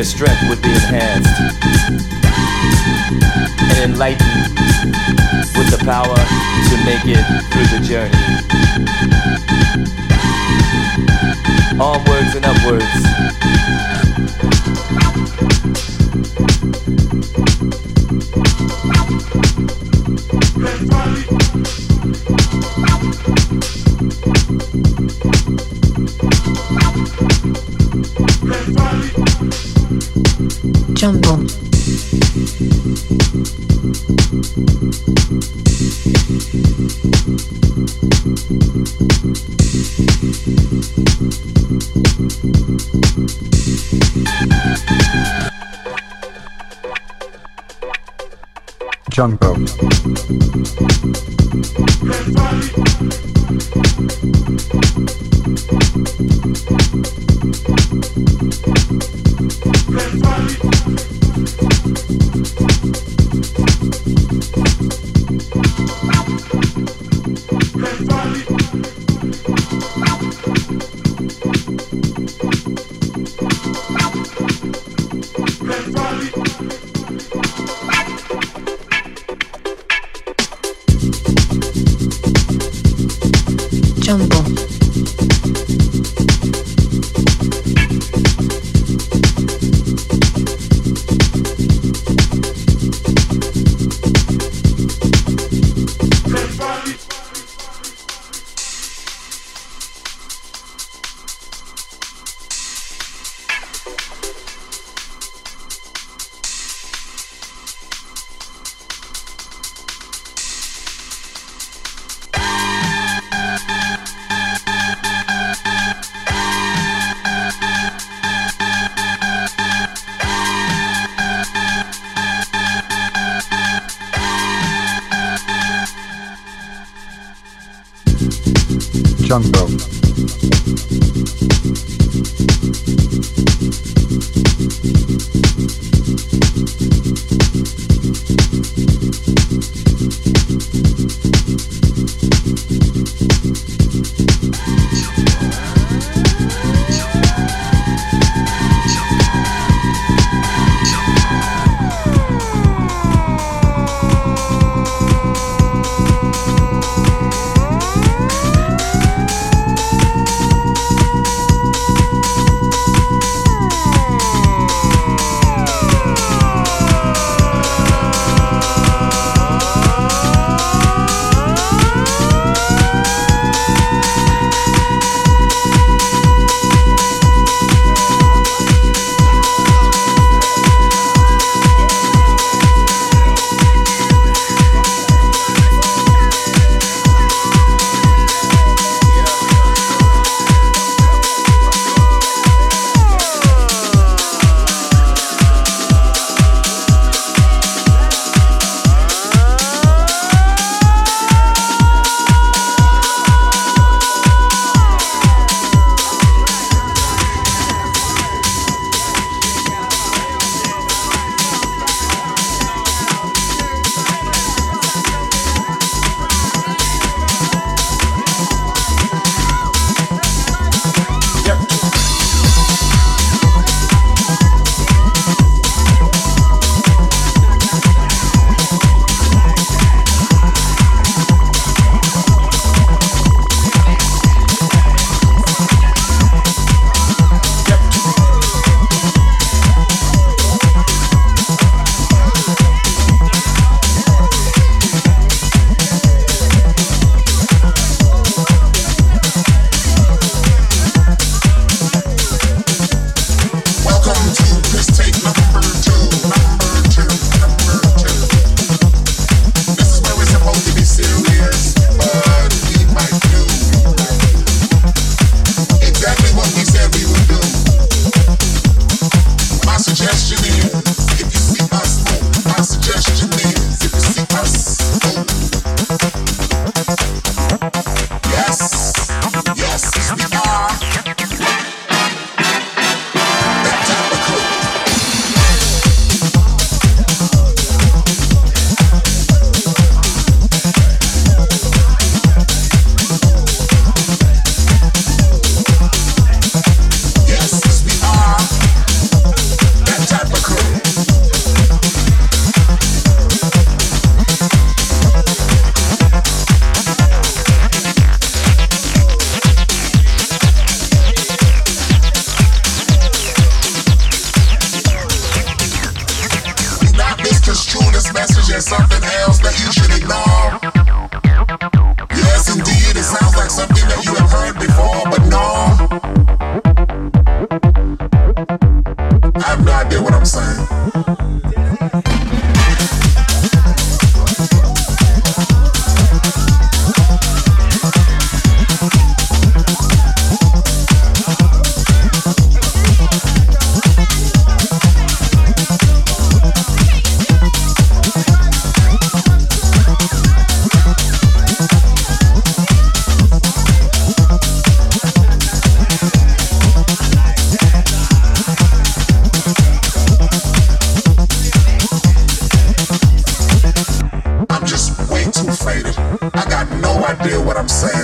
their strength would be enhanced and enlightened with the power to make it through the journey. Onwards and upwards. I'm saying?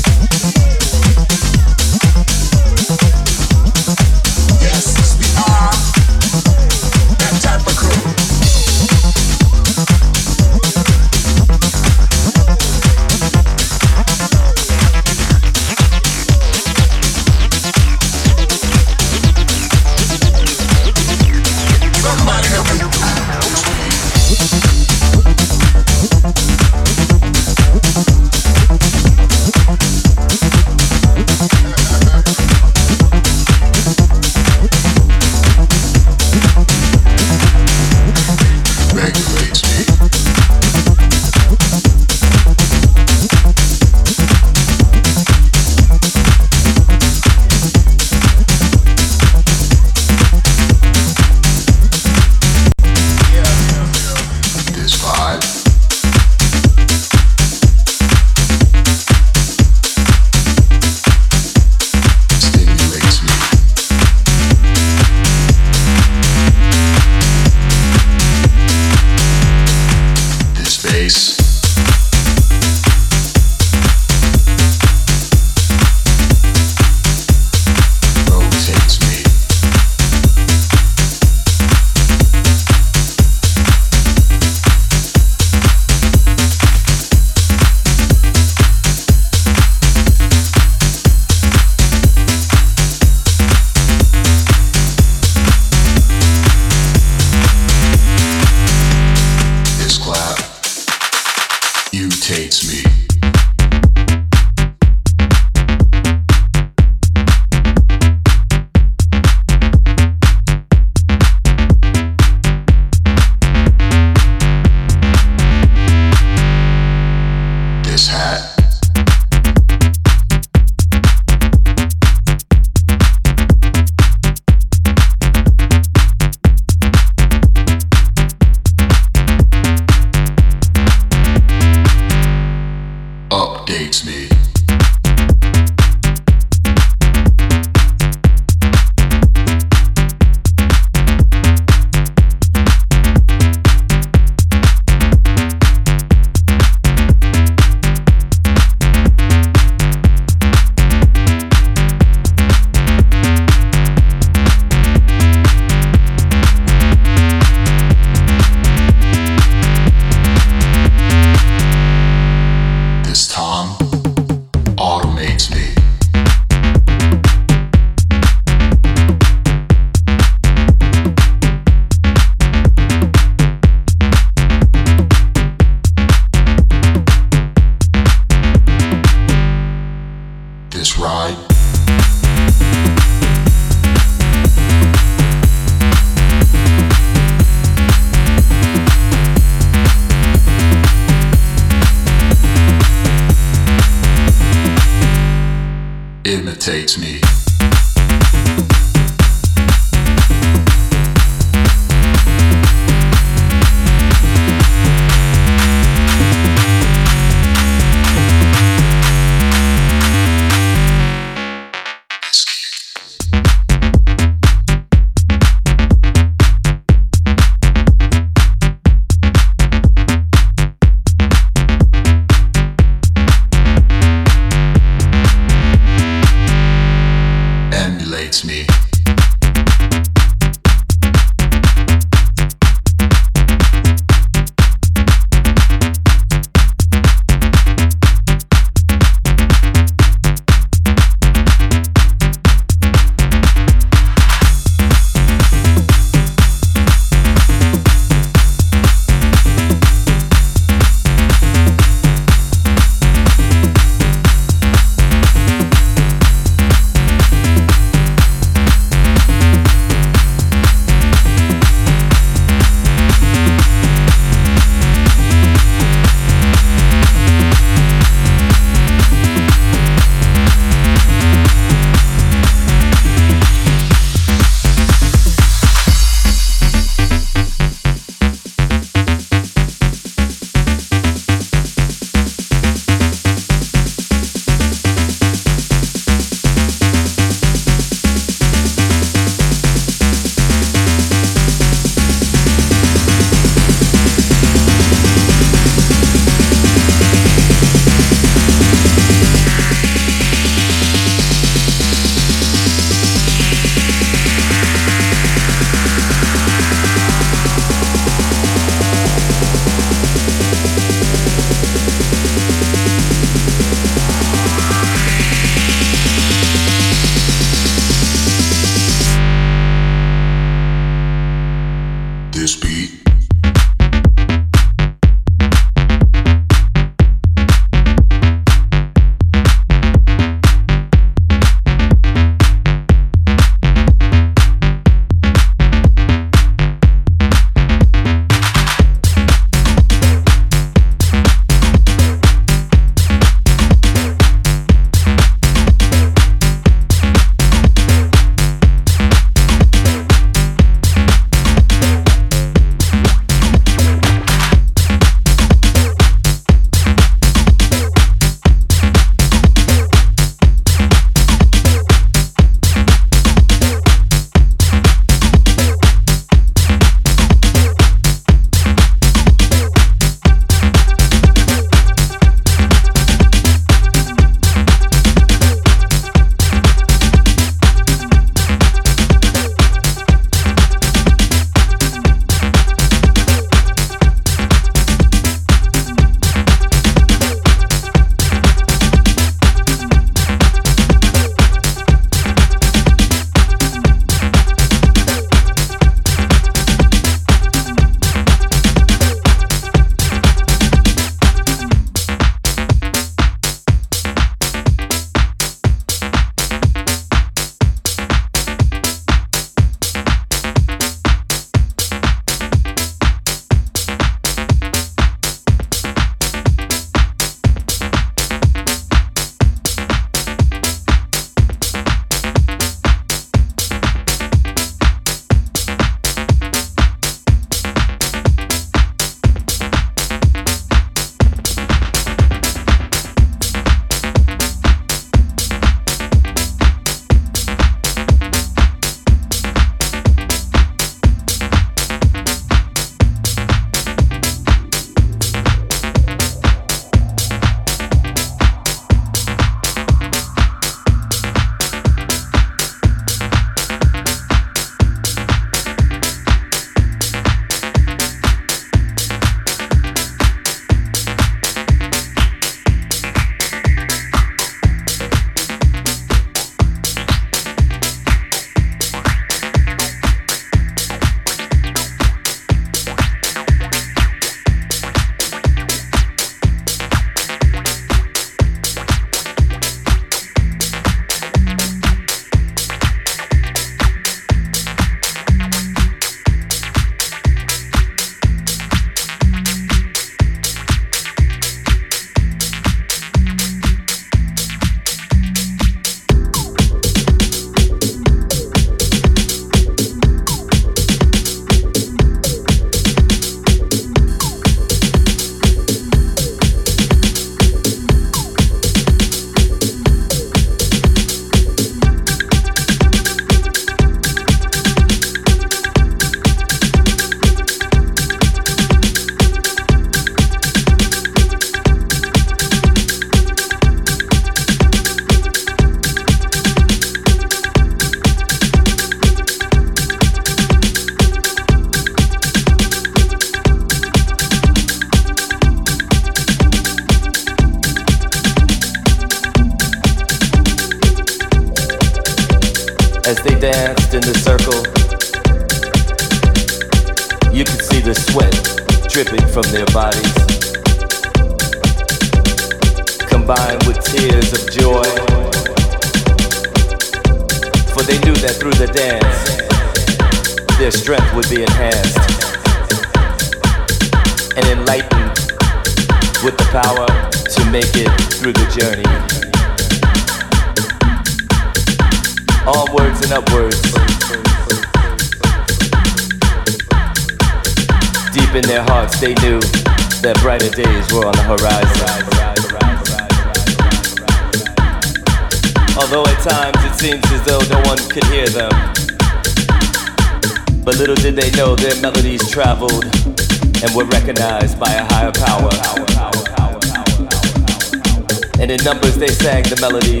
They